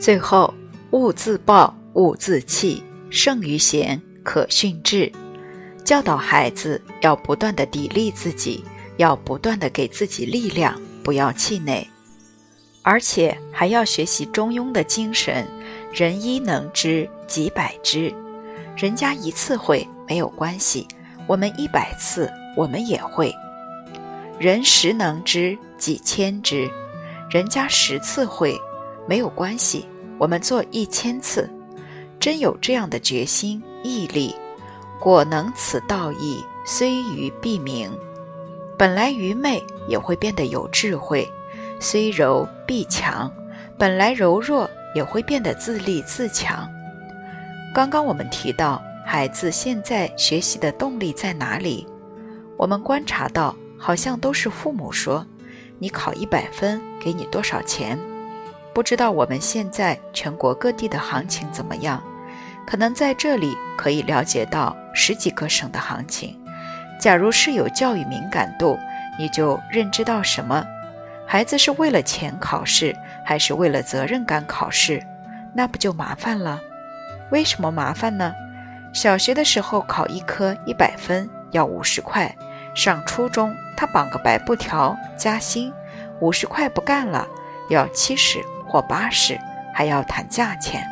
最后，勿自暴，勿自弃，胜于贤，可训志。教导孩子要不断的砥砺自己，要不断的给自己力量，不要气馁，而且还要学习中庸的精神。人一能知，几百知。人家一次会没有关系，我们一百次我们也会。人十能知，几千知。人家十次会没有关系，我们做一千次。真有这样的决心毅力。果能此道义，虽愚必明。本来愚昧也会变得有智慧，虽柔必强。本来柔弱也会变得自立自强。刚刚我们提到，孩子现在学习的动力在哪里？我们观察到，好像都是父母说：“你考一百分，给你多少钱？”不知道我们现在全国各地的行情怎么样？可能在这里可以了解到十几个省的行情。假如是有教育敏感度，你就认知到什么？孩子是为了钱考试，还是为了责任感考试？那不就麻烦了？为什么麻烦呢？小学的时候考一科一百分要五十块，上初中他绑个白布条加薪，五十块不干了，要七十或八十，还要谈价钱。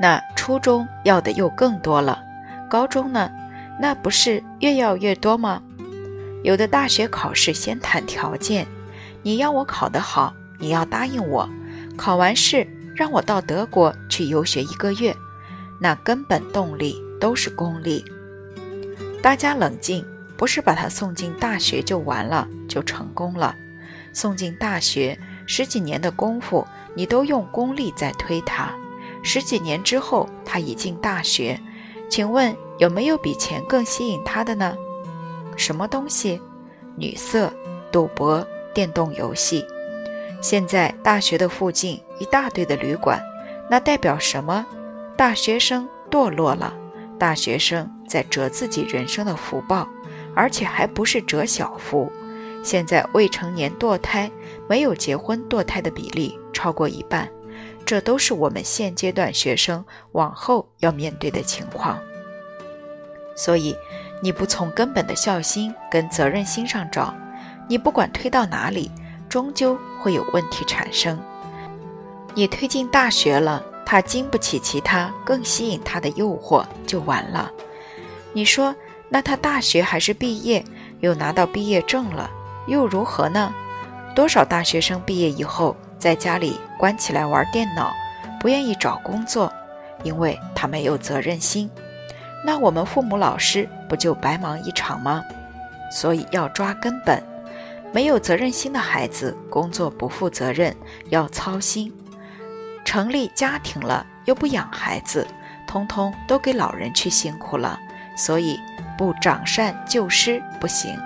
那初中要的又更多了，高中呢？那不是越要越多吗？有的大学考试先谈条件，你要我考得好，你要答应我，考完试让我到德国去游学一个月，那根本动力都是功利。大家冷静，不是把他送进大学就完了，就成功了。送进大学十几年的功夫，你都用功力在推他。十几年之后，他已进大学，请问有没有比钱更吸引他的呢？什么东西？女色、赌博、电动游戏。现在大学的附近一大堆的旅馆，那代表什么？大学生堕落了，大学生在折自己人生的福报，而且还不是折小福。现在未成年堕胎，没有结婚堕胎的比例超过一半。这都是我们现阶段学生往后要面对的情况，所以你不从根本的孝心跟责任心上找，你不管推到哪里，终究会有问题产生。你推进大学了，他经不起其他更吸引他的诱惑，就完了。你说，那他大学还是毕业，又拿到毕业证了，又如何呢？多少大学生毕业以后？在家里关起来玩电脑，不愿意找工作，因为他没有责任心。那我们父母老师不就白忙一场吗？所以要抓根本。没有责任心的孩子，工作不负责任，要操心。成立家庭了又不养孩子，通通都给老人去辛苦了。所以不长善救失不行。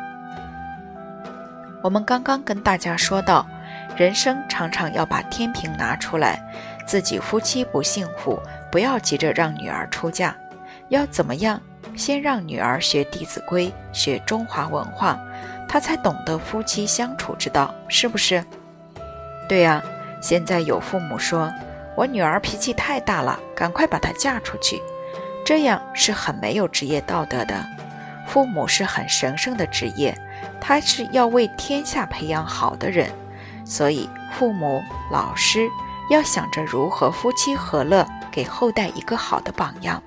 我们刚刚跟大家说到。人生常常要把天平拿出来，自己夫妻不幸福，不要急着让女儿出嫁，要怎么样？先让女儿学《弟子规》，学中华文化，她才懂得夫妻相处之道，是不是？对呀。现在有父母说，我女儿脾气太大了，赶快把她嫁出去，这样是很没有职业道德的。父母是很神圣的职业，他是要为天下培养好的人。所以，父母、老师要想着如何夫妻和乐，给后代一个好的榜样。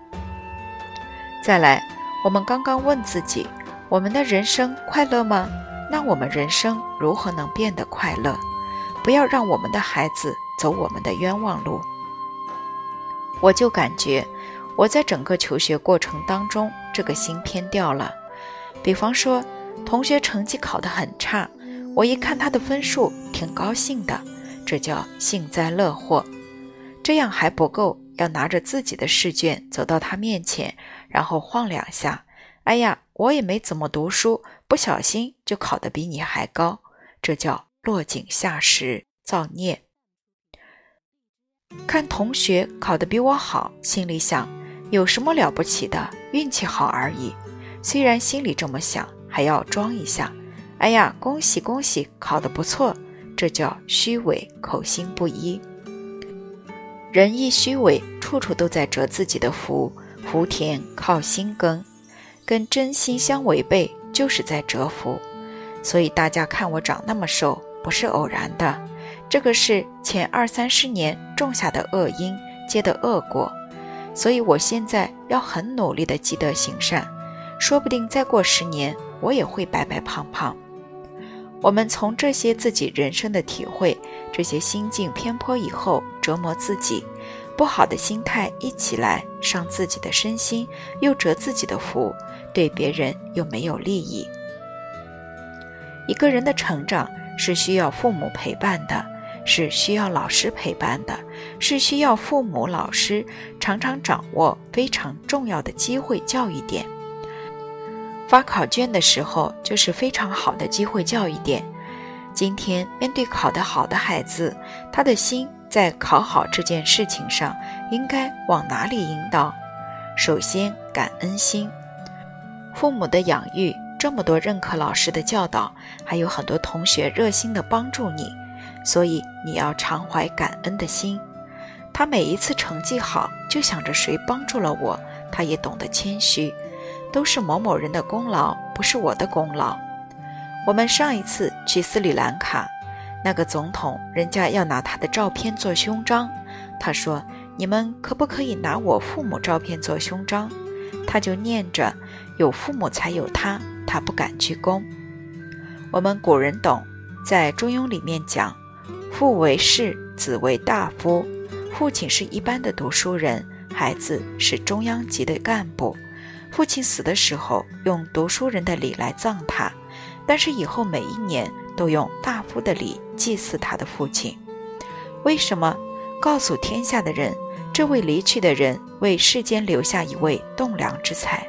再来，我们刚刚问自己：我们的人生快乐吗？那我们人生如何能变得快乐？不要让我们的孩子走我们的冤枉路。我就感觉，我在整个求学过程当中，这个心偏掉了。比方说，同学成绩考得很差。我一看他的分数，挺高兴的，这叫幸灾乐祸。这样还不够，要拿着自己的试卷走到他面前，然后晃两下。哎呀，我也没怎么读书，不小心就考得比你还高，这叫落井下石，造孽。看同学考得比我好，心里想有什么了不起的，运气好而已。虽然心里这么想，还要装一下。哎呀，恭喜恭喜，考得不错，这叫虚伪，口心不一。人一虚伪，处处都在折自己的福。福田靠心耕，跟真心相违背，就是在折福。所以大家看我长那么瘦，不是偶然的。这个是前二三十年种下的恶因结的恶果。所以我现在要很努力的积德行善，说不定再过十年，我也会白白胖胖。我们从这些自己人生的体会，这些心境偏颇以后，折磨自己，不好的心态一起来，伤自己的身心，又折自己的福，对别人又没有利益。一个人的成长是需要父母陪伴的，是需要老师陪伴的，是需要父母、老师常常掌握非常重要的机会教育点。发考卷的时候，就是非常好的机会教育点。今天面对考得好的孩子，他的心在考好这件事情上，应该往哪里引导？首先，感恩心。父母的养育，这么多任课老师的教导，还有很多同学热心的帮助你，所以你要常怀感恩的心。他每一次成绩好，就想着谁帮助了我，他也懂得谦虚。都是某某人的功劳，不是我的功劳。我们上一次去斯里兰卡，那个总统人家要拿他的照片做胸章，他说：“你们可不可以拿我父母照片做胸章？”他就念着：“有父母才有他。”他不敢鞠躬。我们古人懂，在《中庸》里面讲：“父为士，子为大夫。”父亲是一般的读书人，孩子是中央级的干部。父亲死的时候，用读书人的礼来葬他，但是以后每一年都用大夫的礼祭祀他的父亲。为什么？告诉天下的人，这位离去的人为世间留下一位栋梁之才，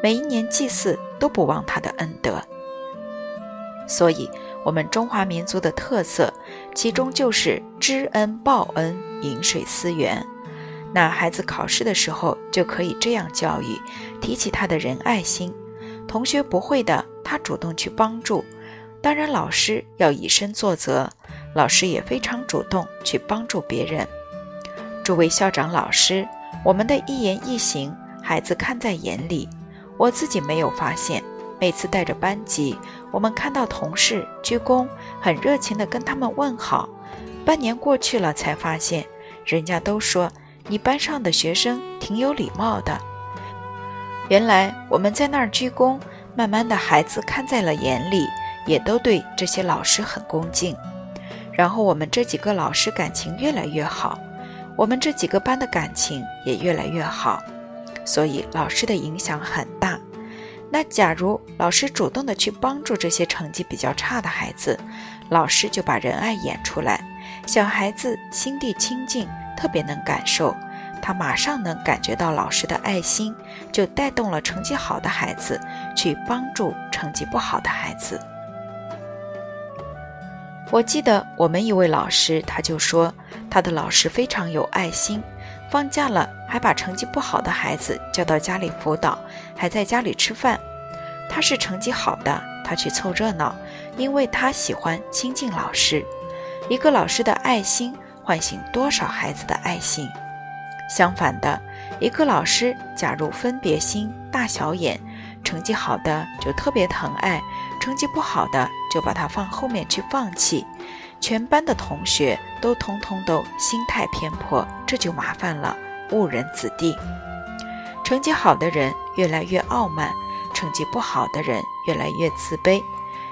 每一年祭祀都不忘他的恩德。所以，我们中华民族的特色，其中就是知恩报恩，饮水思源。那孩子考试的时候就可以这样教育，提起他的仁爱心，同学不会的，他主动去帮助。当然，老师要以身作则，老师也非常主动去帮助别人。诸位校长、老师，我们的一言一行，孩子看在眼里。我自己没有发现，每次带着班级，我们看到同事鞠躬，很热情地跟他们问好。半年过去了，才发现，人家都说。你班上的学生挺有礼貌的。原来我们在那儿鞠躬，慢慢的孩子看在了眼里，也都对这些老师很恭敬。然后我们这几个老师感情越来越好，我们这几个班的感情也越来越好。所以老师的影响很大。那假如老师主动的去帮助这些成绩比较差的孩子，老师就把仁爱演出来，小孩子心地清净。特别能感受，他马上能感觉到老师的爱心，就带动了成绩好的孩子去帮助成绩不好的孩子。我记得我们一位老师，他就说他的老师非常有爱心，放假了还把成绩不好的孩子叫到家里辅导，还在家里吃饭。他是成绩好的，他去凑热闹，因为他喜欢亲近老师。一个老师的爱心。唤醒多少孩子的爱心？相反的，一个老师假如分别心、大小眼，成绩好的就特别疼爱，成绩不好的就把他放后面去放弃，全班的同学都通通都心态偏颇，这就麻烦了，误人子弟。成绩好的人越来越傲慢，成绩不好的人越来越自卑，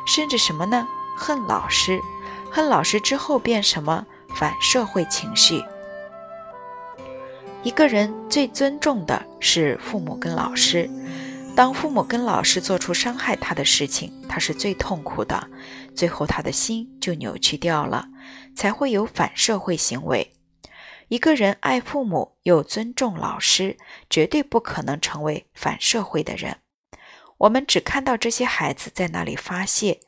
甚至什么呢？恨老师，恨老师之后变什么？反社会情绪。一个人最尊重的是父母跟老师，当父母跟老师做出伤害他的事情，他是最痛苦的，最后他的心就扭曲掉了，才会有反社会行为。一个人爱父母又尊重老师，绝对不可能成为反社会的人。我们只看到这些孩子在那里发泄，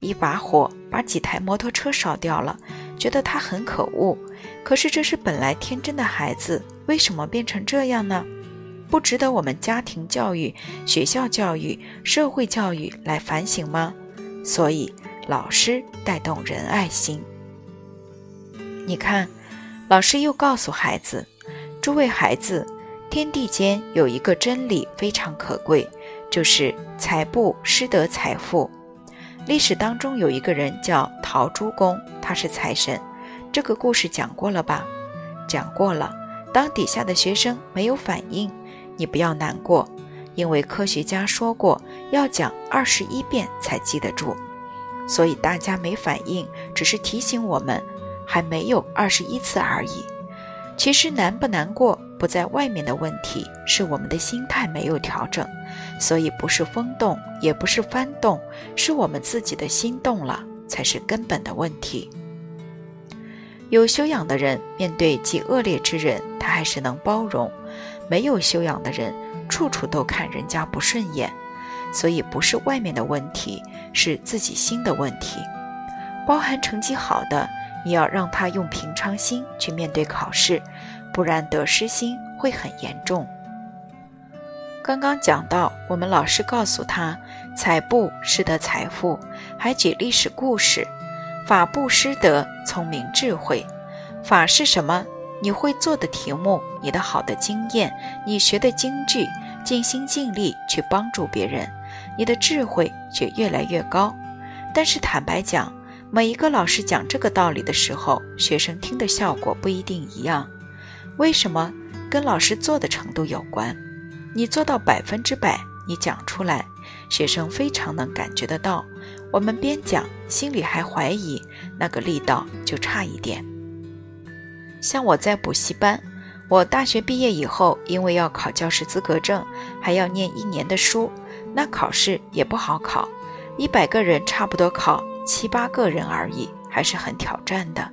一把火把几台摩托车烧掉了。觉得他很可恶，可是这是本来天真的孩子，为什么变成这样呢？不值得我们家庭教育、学校教育、社会教育来反省吗？所以，老师带动仁爱心。你看，老师又告诉孩子：“诸位孩子，天地间有一个真理非常可贵，就是财布失得财富。历史当中有一个人叫陶朱公，他是财神。这个故事讲过了吧？讲过了。当底下的学生没有反应，你不要难过，因为科学家说过要讲二十一遍才记得住，所以大家没反应，只是提醒我们。”还没有二十一次而已。其实难不难过不在外面的问题，是我们的心态没有调整。所以不是风动，也不是幡动，是我们自己的心动了，才是根本的问题。有修养的人面对极恶劣之人，他还是能包容；没有修养的人，处处都看人家不顺眼。所以不是外面的问题，是自己心的问题。包含成绩好的。你要让他用平常心去面对考试，不然得失心会很严重。刚刚讲到，我们老师告诉他，财不失得财富，还举历史故事，法布施得聪明智慧。法是什么？你会做的题目，你的好的经验，你学的京剧，尽心尽力去帮助别人，你的智慧却越来越高。但是坦白讲，每一个老师讲这个道理的时候，学生听的效果不一定一样。为什么？跟老师做的程度有关。你做到百分之百，你讲出来，学生非常能感觉得到。我们边讲，心里还怀疑，那个力道就差一点。像我在补习班，我大学毕业以后，因为要考教师资格证，还要念一年的书，那考试也不好考，一百个人差不多考。七八个人而已，还是很挑战的。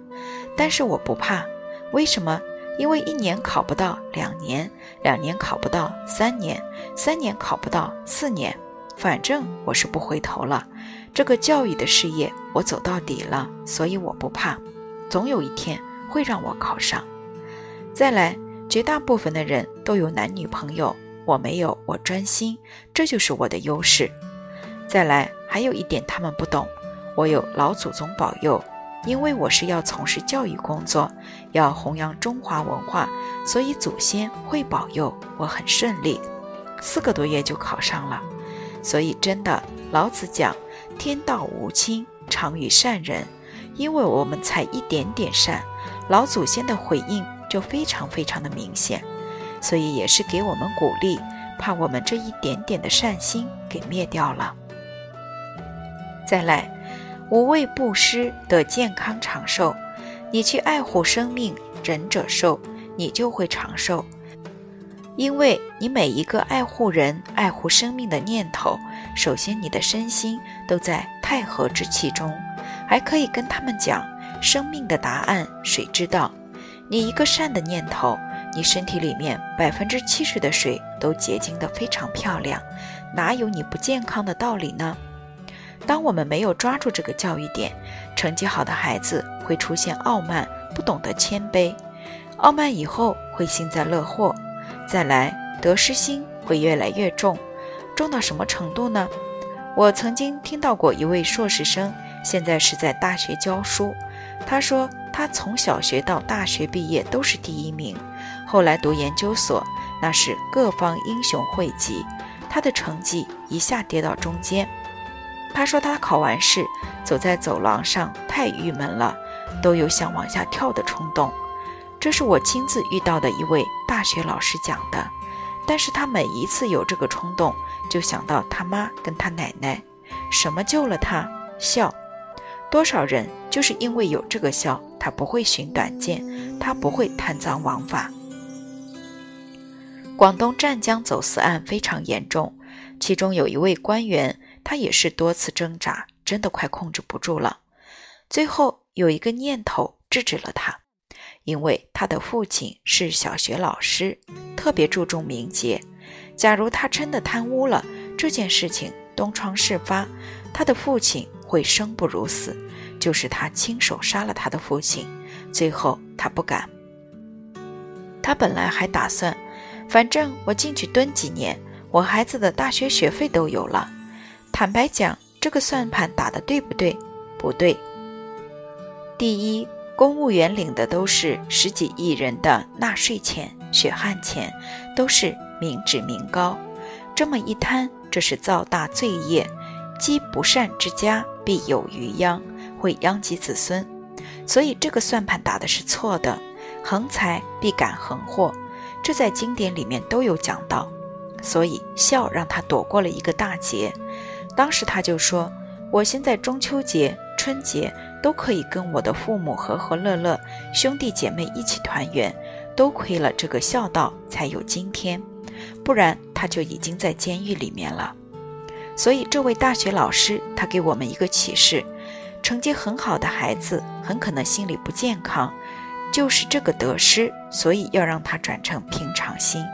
但是我不怕，为什么？因为一年考不到，两年，两年考不到，三年，三年考不到，四年，反正我是不回头了。这个教育的事业，我走到底了，所以我不怕，总有一天会让我考上。再来，绝大部分的人都有男女朋友，我没有，我专心，这就是我的优势。再来，还有一点他们不懂。我有老祖宗保佑，因为我是要从事教育工作，要弘扬中华文化，所以祖先会保佑我很顺利，四个多月就考上了。所以真的，老子讲天道无亲，常与善人。因为我们才一点点善，老祖先的回应就非常非常的明显，所以也是给我们鼓励，怕我们这一点点的善心给灭掉了。再来。无畏布施得健康长寿，你去爱护生命，仁者寿，你就会长寿。因为你每一个爱护人、爱护生命的念头，首先你的身心都在太和之气中，还可以跟他们讲生命的答案，谁知道？你一个善的念头，你身体里面百分之七十的水都结晶得非常漂亮，哪有你不健康的道理呢？当我们没有抓住这个教育点，成绩好的孩子会出现傲慢，不懂得谦卑；傲慢以后会幸灾乐祸，再来得失心会越来越重，重到什么程度呢？我曾经听到过一位硕士生，现在是在大学教书，他说他从小学到大学毕业都是第一名，后来读研究所，那是各方英雄汇集，他的成绩一下跌到中间。他说他考完试，走在走廊上太郁闷了，都有想往下跳的冲动。这是我亲自遇到的一位大学老师讲的。但是他每一次有这个冲动，就想到他妈跟他奶奶，什么救了他？笑。多少人就是因为有这个笑，他不会寻短见，他不会贪赃枉法。广东湛江走私案非常严重，其中有一位官员。他也是多次挣扎，真的快控制不住了。最后有一个念头制止了他，因为他的父亲是小学老师，特别注重名节。假如他真的贪污了，这件事情东窗事发，他的父亲会生不如死，就是他亲手杀了他的父亲。最后他不敢，他本来还打算，反正我进去蹲几年，我孩子的大学学费都有了。坦白讲，这个算盘打的对不对？不对。第一，公务员领的都是十几亿人的纳税钱、血汗钱，都是民脂民膏。这么一摊，这是造大罪业。积不善之家，必有余殃，会殃及子孙。所以这个算盘打的是错的。横财必感横祸，这在经典里面都有讲到。所以孝让他躲过了一个大劫。当时他就说：“我现在中秋节、春节都可以跟我的父母和和乐乐，兄弟姐妹一起团圆，都亏了这个孝道才有今天，不然他就已经在监狱里面了。”所以这位大学老师他给我们一个启示：成绩很好的孩子很可能心理不健康，就是这个得失，所以要让他转成平常心。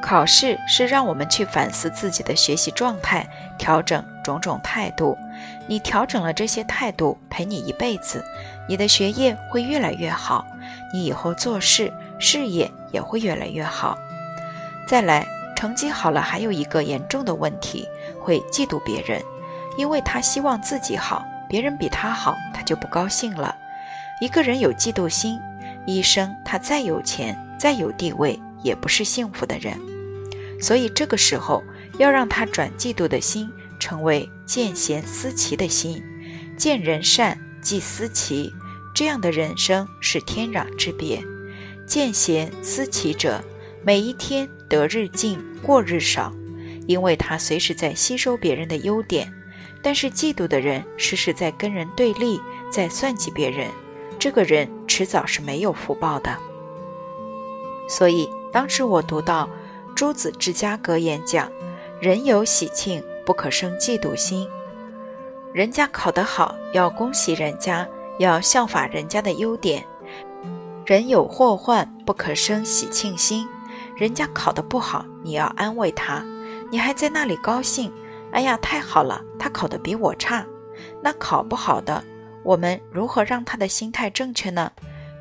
考试是让我们去反思自己的学习状态，调整种种态度。你调整了这些态度，陪你一辈子，你的学业会越来越好，你以后做事事业也会越来越好。再来，成绩好了，还有一个严重的问题，会嫉妒别人，因为他希望自己好，别人比他好，他就不高兴了。一个人有嫉妒心，一生他再有钱，再有地位。也不是幸福的人，所以这个时候要让他转嫉妒的心，成为见贤思齐的心，见人善即思齐，这样的人生是天壤之别。见贤思齐者，每一天得日进，过日少，因为他随时在吸收别人的优点；但是嫉妒的人，时时在跟人对立，在算计别人，这个人迟早是没有福报的。所以。当时我读到朱子治家格言讲：“人有喜庆，不可生嫉妒心。人家考得好，要恭喜人家，要效法人家的优点；人有祸患，不可生喜庆心。人家考得不好，你要安慰他，你还在那里高兴。哎呀，太好了，他考得比我差。那考不好的，我们如何让他的心态正确呢？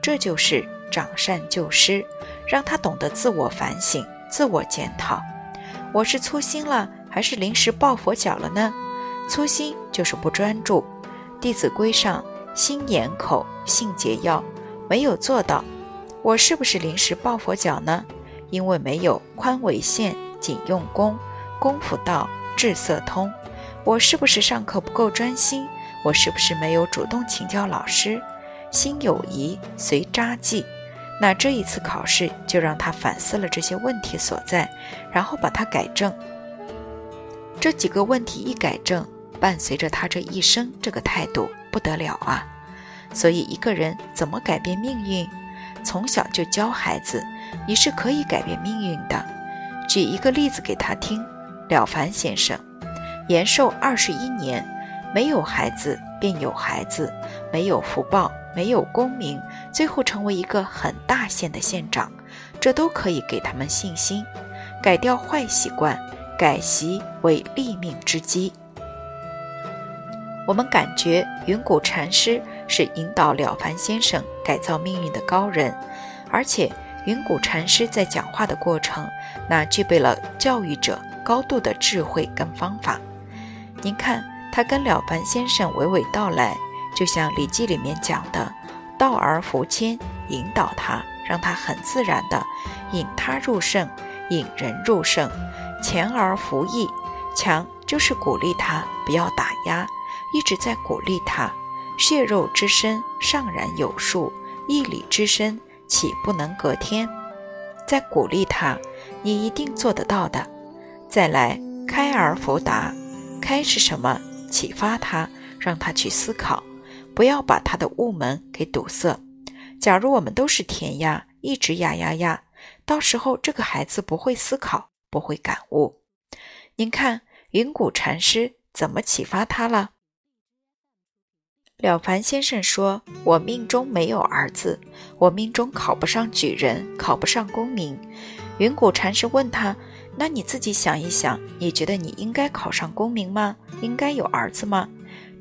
这就是长善救失。”让他懂得自我反省、自我检讨。我是粗心了，还是临时抱佛脚了呢？粗心就是不专注。《弟子规》上“心眼口，信节要”，没有做到。我是不是临时抱佛脚呢？因为没有宽为限，紧用功，功夫到，智色通。我是不是上课不够专心？我是不是没有主动请教老师？心有疑，随札记。那这一次考试就让他反思了这些问题所在，然后把它改正。这几个问题一改正，伴随着他这一生这个态度不得了啊！所以一个人怎么改变命运？从小就教孩子，你是可以改变命运的。举一个例子给他听：了凡先生延寿二十一年，没有孩子便有孩子，没有福报。没有功名，最后成为一个很大县的县长，这都可以给他们信心，改掉坏习惯，改习为立命之基。我们感觉云谷禅师是引导了凡先生改造命运的高人，而且云谷禅师在讲话的过程，那具备了教育者高度的智慧跟方法。您看，他跟了凡先生娓娓道来。就像《礼记》里面讲的“道而弗谦”，引导他，让他很自然的引他入圣，引人入圣；“强而弗义”，强就是鼓励他，不要打压，一直在鼓励他。血肉之身，尚然有数；义理之身，岂不能隔天？在鼓励他，你一定做得到的。再来，开而弗达，开是什么？启发他，让他去思考。不要把他的悟门给堵塞。假如我们都是填鸭，一直压压压，到时候这个孩子不会思考，不会感悟。您看云谷禅师怎么启发他了？了凡先生说：“我命中没有儿子，我命中考不上举人，考不上功名。”云谷禅师问他：“那你自己想一想，你觉得你应该考上功名吗？应该有儿子吗？”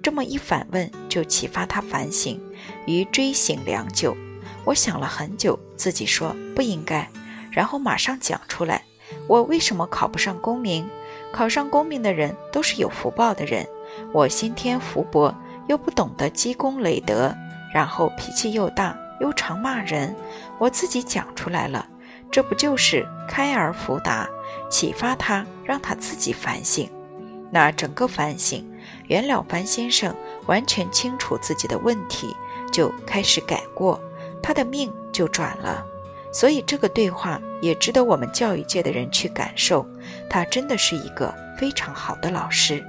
这么一反问，就启发他反省，于追醒良久。我想了很久，自己说不应该，然后马上讲出来。我为什么考不上功名？考上功名的人都是有福报的人，我先天福薄，又不懂得积功累德，然后脾气又大，又常骂人。我自己讲出来了，这不就是开而弗达，启发他，让他自己反省。那整个反省，袁了凡先生完全清楚自己的问题，就开始改过，他的命就转了。所以这个对话也值得我们教育界的人去感受，他真的是一个非常好的老师。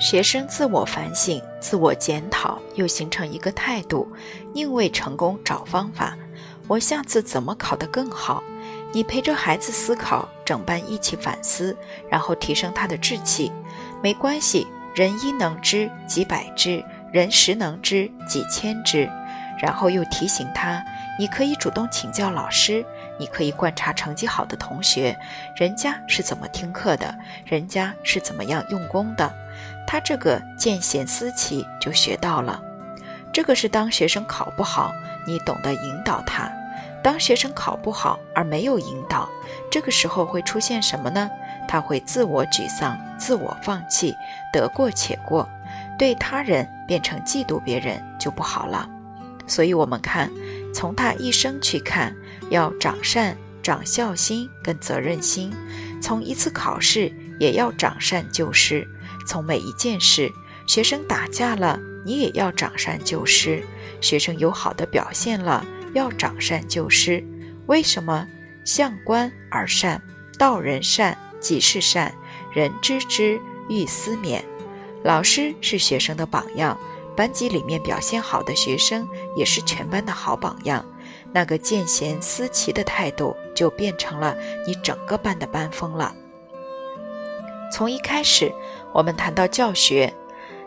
学生自我反省、自我检讨，又形成一个态度，宁为成功找方法。我下次怎么考得更好？你陪着孩子思考，整班一起反思，然后提升他的志气。没关系，人一能知几百知，人十能知几千知。然后又提醒他，你可以主动请教老师，你可以观察成绩好的同学，人家是怎么听课的，人家是怎么样用功的。他这个见贤思齐就学到了，这个是当学生考不好，你懂得引导他；当学生考不好而没有引导，这个时候会出现什么呢？他会自我沮丧、自我放弃，得过且过，对他人变成嫉妒别人就不好了。所以，我们看从他一生去看，要长善、长孝心跟责任心；从一次考试也要长善救失。从每一件事，学生打架了，你也要长善救失；学生有好的表现了，要长善救失。为什么？向观而善，道人善，己是善，人知之，欲思勉。老师是学生的榜样，班级里面表现好的学生也是全班的好榜样。那个见贤思齐的态度，就变成了你整个班的班风了。从一开始。我们谈到教学，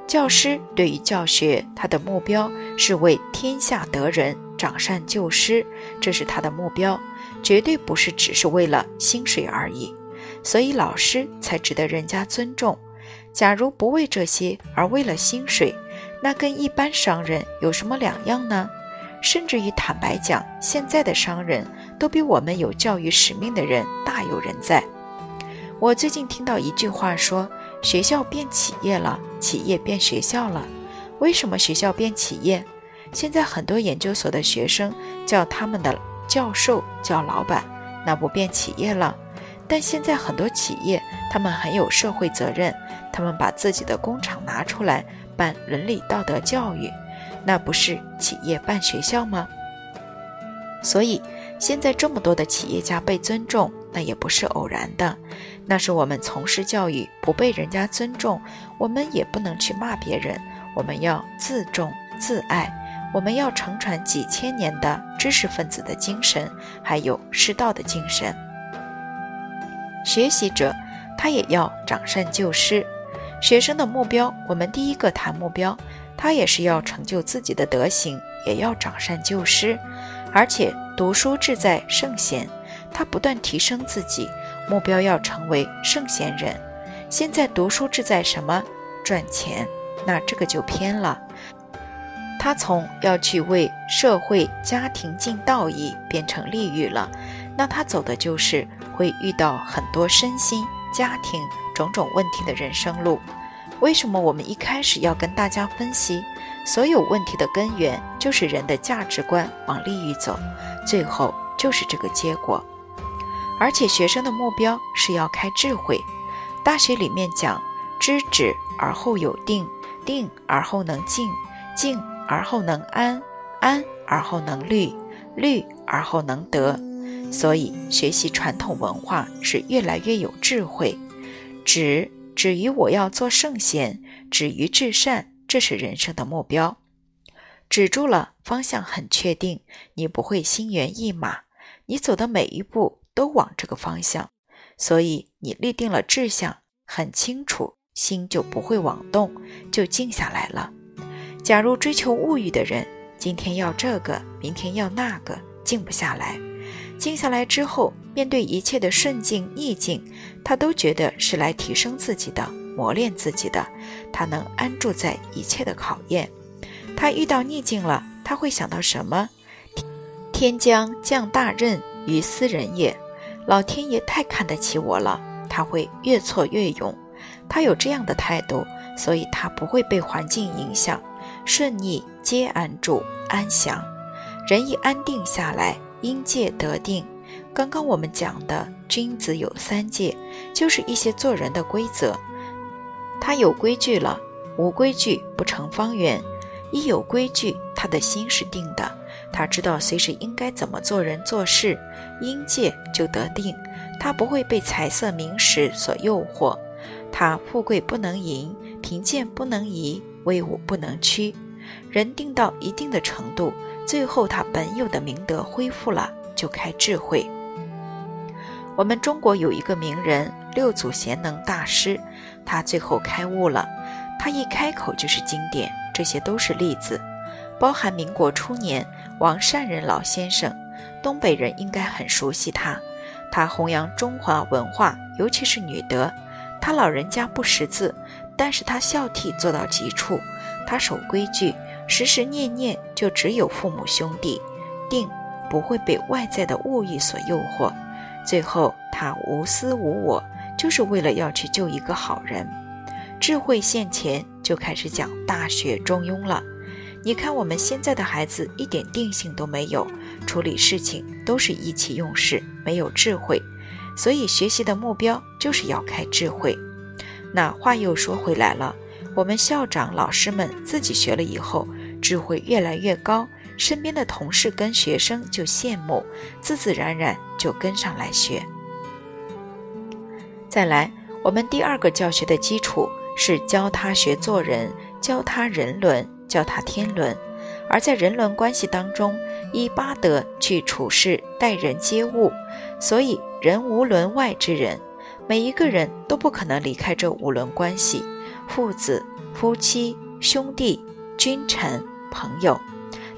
教师对于教学，他的目标是为天下得人，长善救失，这是他的目标，绝对不是只是为了薪水而已。所以老师才值得人家尊重。假如不为这些而为了薪水，那跟一般商人有什么两样呢？甚至于坦白讲，现在的商人都比我们有教育使命的人大有人在。我最近听到一句话说。学校变企业了，企业变学校了。为什么学校变企业？现在很多研究所的学生叫他们的教授叫老板，那不变企业了？但现在很多企业，他们很有社会责任，他们把自己的工厂拿出来办伦理道德教育，那不是企业办学校吗？所以现在这么多的企业家被尊重，那也不是偶然的。那是我们从事教育不被人家尊重，我们也不能去骂别人。我们要自重自爱，我们要承传几千年的知识分子的精神，还有师道的精神。学习者他也要长善救失。学生的目标，我们第一个谈目标，他也是要成就自己的德行，也要长善救失。而且读书志在圣贤，他不断提升自己。目标要成为圣贤人，现在读书志在什么？赚钱，那这个就偏了。他从要去为社会、家庭尽道义，变成利欲了，那他走的就是会遇到很多身心、家庭种种问题的人生路。为什么我们一开始要跟大家分析，所有问题的根源就是人的价值观往利益走，最后就是这个结果。而且学生的目标是要开智慧。大学里面讲知止而后有定，定而后能静，静而后能安，安而后能虑，虑而后能得。所以学习传统文化是越来越有智慧。止止于我要做圣贤，止于至善，这是人生的目标。止住了，方向很确定，你不会心猿意马，你走的每一步。都往这个方向，所以你立定了志向，很清楚，心就不会往动，就静下来了。假如追求物欲的人，今天要这个，明天要那个，静不下来。静下来之后，面对一切的顺境逆境，他都觉得是来提升自己的，磨练自己的。他能安住在一切的考验。他遇到逆境了，他会想到什么？天将降大任于斯人也。老天爷太看得起我了，他会越挫越勇。他有这样的态度，所以他不会被环境影响。顺逆皆安住安详。人一安定下来，因戒得定。刚刚我们讲的君子有三戒，就是一些做人的规则。他有规矩了，无规矩不成方圆。一有规矩，他的心是定的，他知道随时应该怎么做人做事，因戒就得定。他不会被财色名食所诱惑，他富贵不能淫，贫贱不能移，威武不能屈。人定到一定的程度，最后他本有的明德恢复了，就开智慧。我们中国有一个名人六祖贤能大师，他最后开悟了，他一开口就是经典，这些都是例子。包含民国初年王善人老先生，东北人应该很熟悉他。他弘扬中华文化，尤其是女德。他老人家不识字，但是他孝悌做到极处，他守规矩，时时念念就只有父母兄弟，定不会被外在的物欲所诱惑。最后，他无私无我，就是为了要去救一个好人。智慧现前，就开始讲《大学》《中庸》了。你看，我们现在的孩子一点定性都没有，处理事情都是意气用事，没有智慧。所以，学习的目标就是要开智慧。那话又说回来了，我们校长、老师们自己学了以后，智慧越来越高。身边的同事跟学生就羡慕，自自然然就跟上来学。再来，我们第二个教学的基础是教他学做人，教他人伦，教他天伦。而在人伦关系当中，依八德去处事待人接物，所以人无伦外之人，每一个人都不可能离开这五伦关系：父子、夫妻、兄弟、君臣、朋友。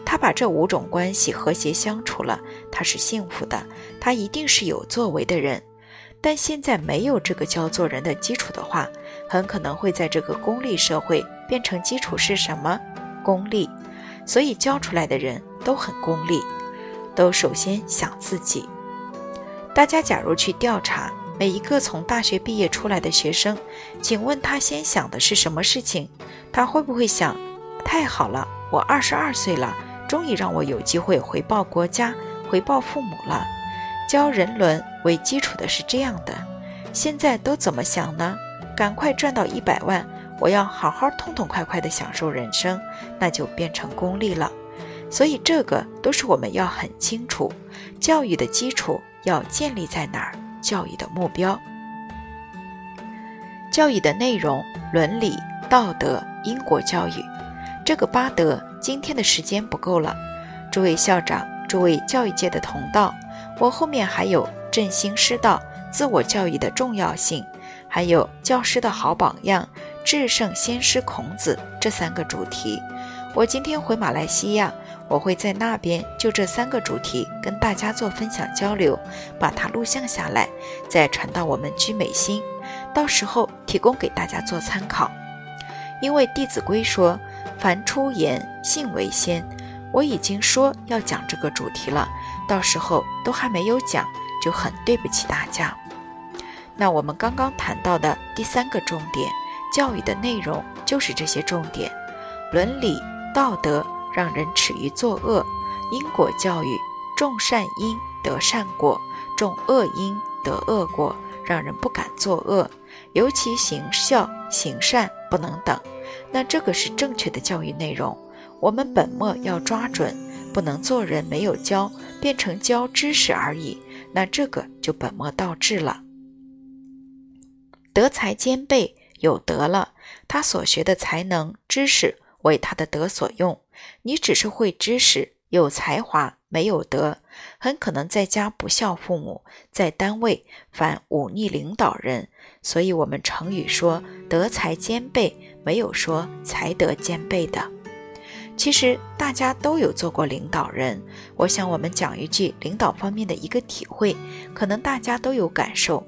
他把这五种关系和谐相处了，他是幸福的，他一定是有作为的人。但现在没有这个教做人的基础的话，很可能会在这个功利社会变成基础是什么？功利。所以教出来的人都很功利，都首先想自己。大家假如去调查每一个从大学毕业出来的学生，请问他先想的是什么事情？他会不会想：太好了，我二十二岁了。终于让我有机会回报国家、回报父母了。教人伦为基础的是这样的，现在都怎么想呢？赶快赚到一百万，我要好好痛痛快快地享受人生，那就变成功利了。所以这个都是我们要很清楚，教育的基础要建立在哪儿？教育的目标、教育的内容、伦理、道德、因果教育，这个八德。今天的时间不够了，诸位校长，诸位教育界的同道，我后面还有振兴师道、自我教育的重要性，还有教师的好榜样、至圣先师孔子这三个主题。我今天回马来西亚，我会在那边就这三个主题跟大家做分享交流，把它录像下来，再传到我们居美心，到时候提供给大家做参考。因为《弟子规》说。凡出言，信为先。我已经说要讲这个主题了，到时候都还没有讲，就很对不起大家。那我们刚刚谈到的第三个重点，教育的内容就是这些重点：伦理道德，让人耻于作恶；因果教育，种善因得善果，种恶因得恶果，让人不敢作恶。尤其行孝行善不能等。那这个是正确的教育内容，我们本末要抓准，不能做人没有教，变成教知识而已，那这个就本末倒置了。德才兼备，有德了，他所学的才能、知识为他的德所用。你只是会知识，有才华，没有德，很可能在家不孝父母，在单位反忤逆领导人。所以，我们成语说德才兼备。没有说才德兼备的，其实大家都有做过领导人。我想我们讲一句领导方面的一个体会，可能大家都有感受：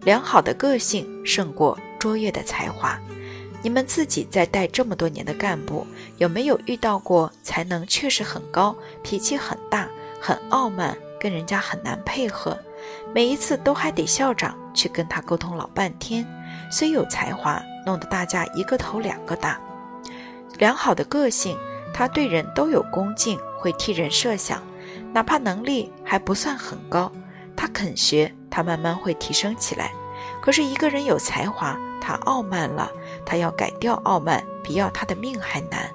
良好的个性胜过卓越的才华。你们自己在带这么多年的干部，有没有遇到过才能确实很高、脾气很大、很傲慢、跟人家很难配合？每一次都还得校长去跟他沟通老半天，虽有才华。弄得大家一个头两个大，良好的个性，他对人都有恭敬，会替人设想，哪怕能力还不算很高，他肯学，他慢慢会提升起来。可是，一个人有才华，他傲慢了，他要改掉傲慢，比要他的命还难。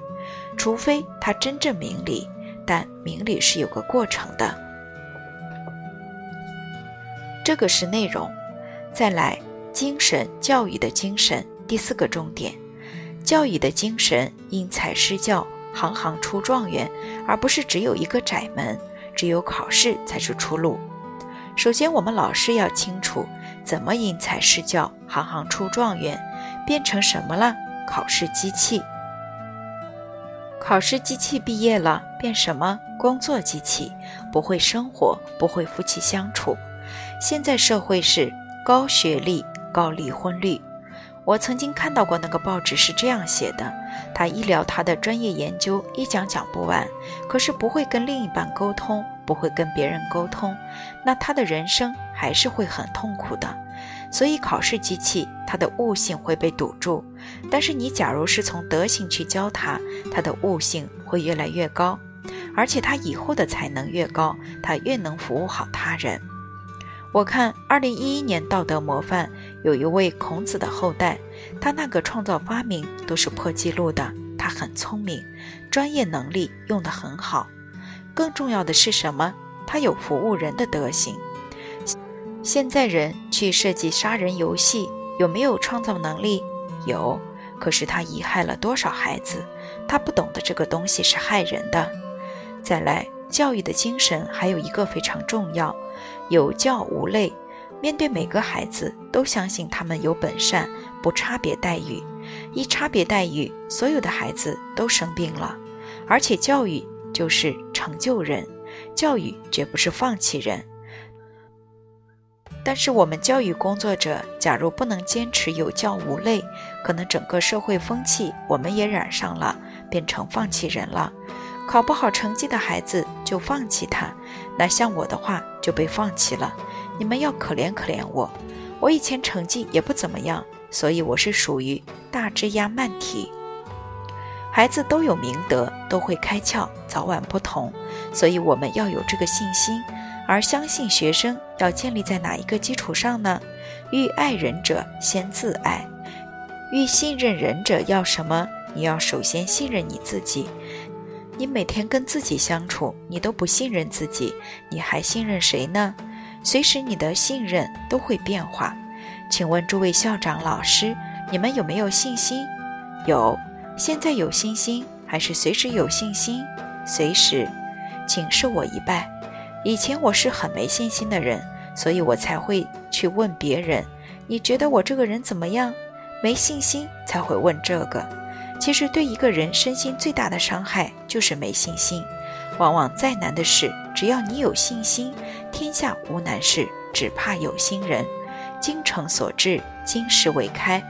除非他真正明理，但明理是有个过程的。这个是内容。再来，精神教育的精神，第四个重点。教育的精神，因材施教，行行出状元，而不是只有一个窄门，只有考试才是出路。首先，我们老师要清楚怎么因材施教，行行出状元，变成什么了？考试机器。考试机器毕业了，变什么？工作机器，不会生活，不会夫妻相处。现在社会是高学历、高离婚率。我曾经看到过那个报纸是这样写的：他一聊他的专业研究，一讲讲不完，可是不会跟另一半沟通，不会跟别人沟通，那他的人生还是会很痛苦的。所以考试机器，他的悟性会被堵住。但是你假如是从德行去教他，他的悟性会越来越高，而且他以后的才能越高，他越能服务好他人。我看二零一一年道德模范。有一位孔子的后代，他那个创造发明都是破纪录的。他很聪明，专业能力用得很好。更重要的是什么？他有服务人的德行。现在人去设计杀人游戏，有没有创造能力？有。可是他遗害了多少孩子？他不懂得这个东西是害人的。再来，教育的精神还有一个非常重要：有教无类。面对每个孩子，都相信他们有本善，不差别待遇。一差别待遇，所有的孩子都生病了。而且教育就是成就人，教育绝不是放弃人。但是我们教育工作者，假如不能坚持有教无类，可能整个社会风气我们也染上了，变成放弃人了。考不好成绩的孩子就放弃他，那像我的话就被放弃了。你们要可怜可怜我，我以前成绩也不怎么样，所以我是属于大枝丫慢体。孩子都有明德，都会开窍，早晚不同，所以我们要有这个信心。而相信学生要建立在哪一个基础上呢？欲爱人者先自爱，欲信任人者要什么？你要首先信任你自己。你每天跟自己相处，你都不信任自己，你还信任谁呢？随时你的信任都会变化，请问诸位校长老师，你们有没有信心？有，现在有信心，还是随时有信心？随时，请受我一拜。以前我是很没信心的人，所以我才会去问别人，你觉得我这个人怎么样？没信心才会问这个。其实对一个人身心最大的伤害就是没信心。往往再难的事，只要你有信心。天下无难事，只怕有心人。精诚所至，金石为开。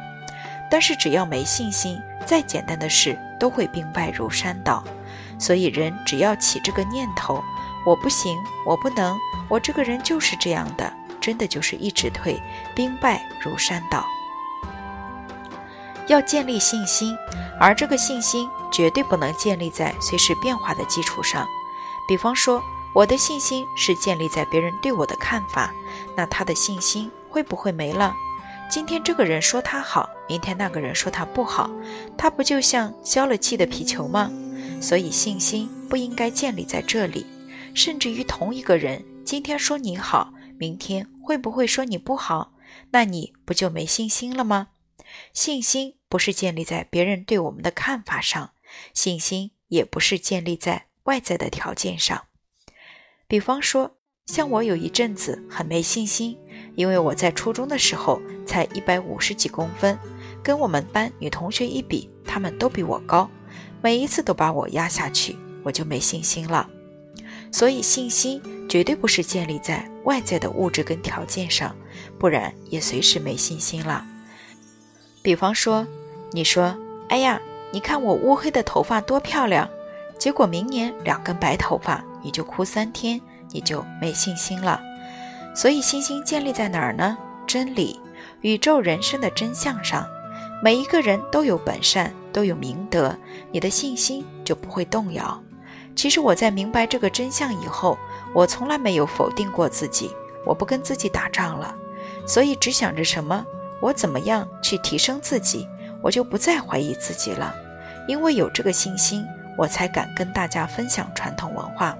但是只要没信心，再简单的事都会兵败如山倒。所以人只要起这个念头，我不行，我不能，我这个人就是这样的，真的就是一直退，兵败如山倒。要建立信心，而这个信心绝对不能建立在随时变化的基础上。比方说。我的信心是建立在别人对我的看法，那他的信心会不会没了？今天这个人说他好，明天那个人说他不好，他不就像消了气的皮球吗？所以信心不应该建立在这里。甚至于同一个人今天说你好，明天会不会说你不好？那你不就没信心了吗？信心不是建立在别人对我们的看法上，信心也不是建立在外在的条件上。比方说，像我有一阵子很没信心，因为我在初中的时候才一百五十几公分，跟我们班女同学一比，她们都比我高，每一次都把我压下去，我就没信心了。所以信心绝对不是建立在外在的物质跟条件上，不然也随时没信心了。比方说，你说，哎呀，你看我乌黑的头发多漂亮，结果明年两根白头发。你就哭三天，你就没信心了。所以信心建立在哪儿呢？真理、宇宙人生的真相上。每一个人都有本善，都有明德，你的信心就不会动摇。其实我在明白这个真相以后，我从来没有否定过自己，我不跟自己打仗了，所以只想着什么，我怎么样去提升自己，我就不再怀疑自己了。因为有这个信心，我才敢跟大家分享传统文化。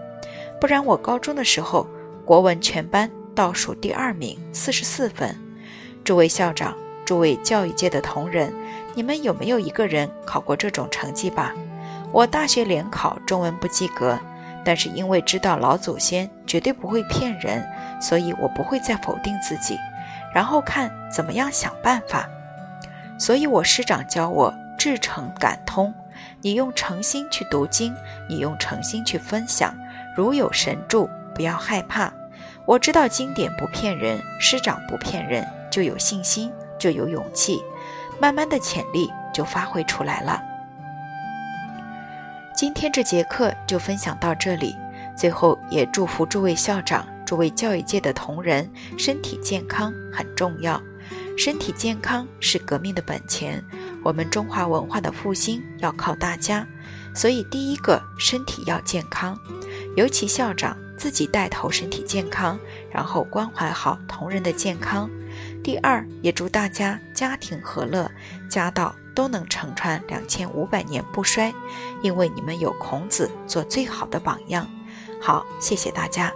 不然我高中的时候，国文全班倒数第二名，四十四分。诸位校长，诸位教育界的同仁，你们有没有一个人考过这种成绩吧？我大学联考中文不及格，但是因为知道老祖先绝对不会骗人，所以我不会再否定自己，然后看怎么样想办法。所以我师长教我至诚感通，你用诚心去读经，你用诚心去分享，如有神助，不要害怕。我知道经典不骗人，师长不骗人，就有信心，就有勇气，慢慢的潜力就发挥出来了。今天这节课就分享到这里，最后也祝福诸位校长、诸位教育界的同仁身体健康很重要，身体健康是革命的本钱，我们中华文化的复兴要靠大家，所以第一个身体要健康，尤其校长自己带头身体健康，然后关怀好同仁的健康。第二，也祝大家家庭和乐，家道。都能承传两千五百年不衰，因为你们有孔子做最好的榜样。好，谢谢大家。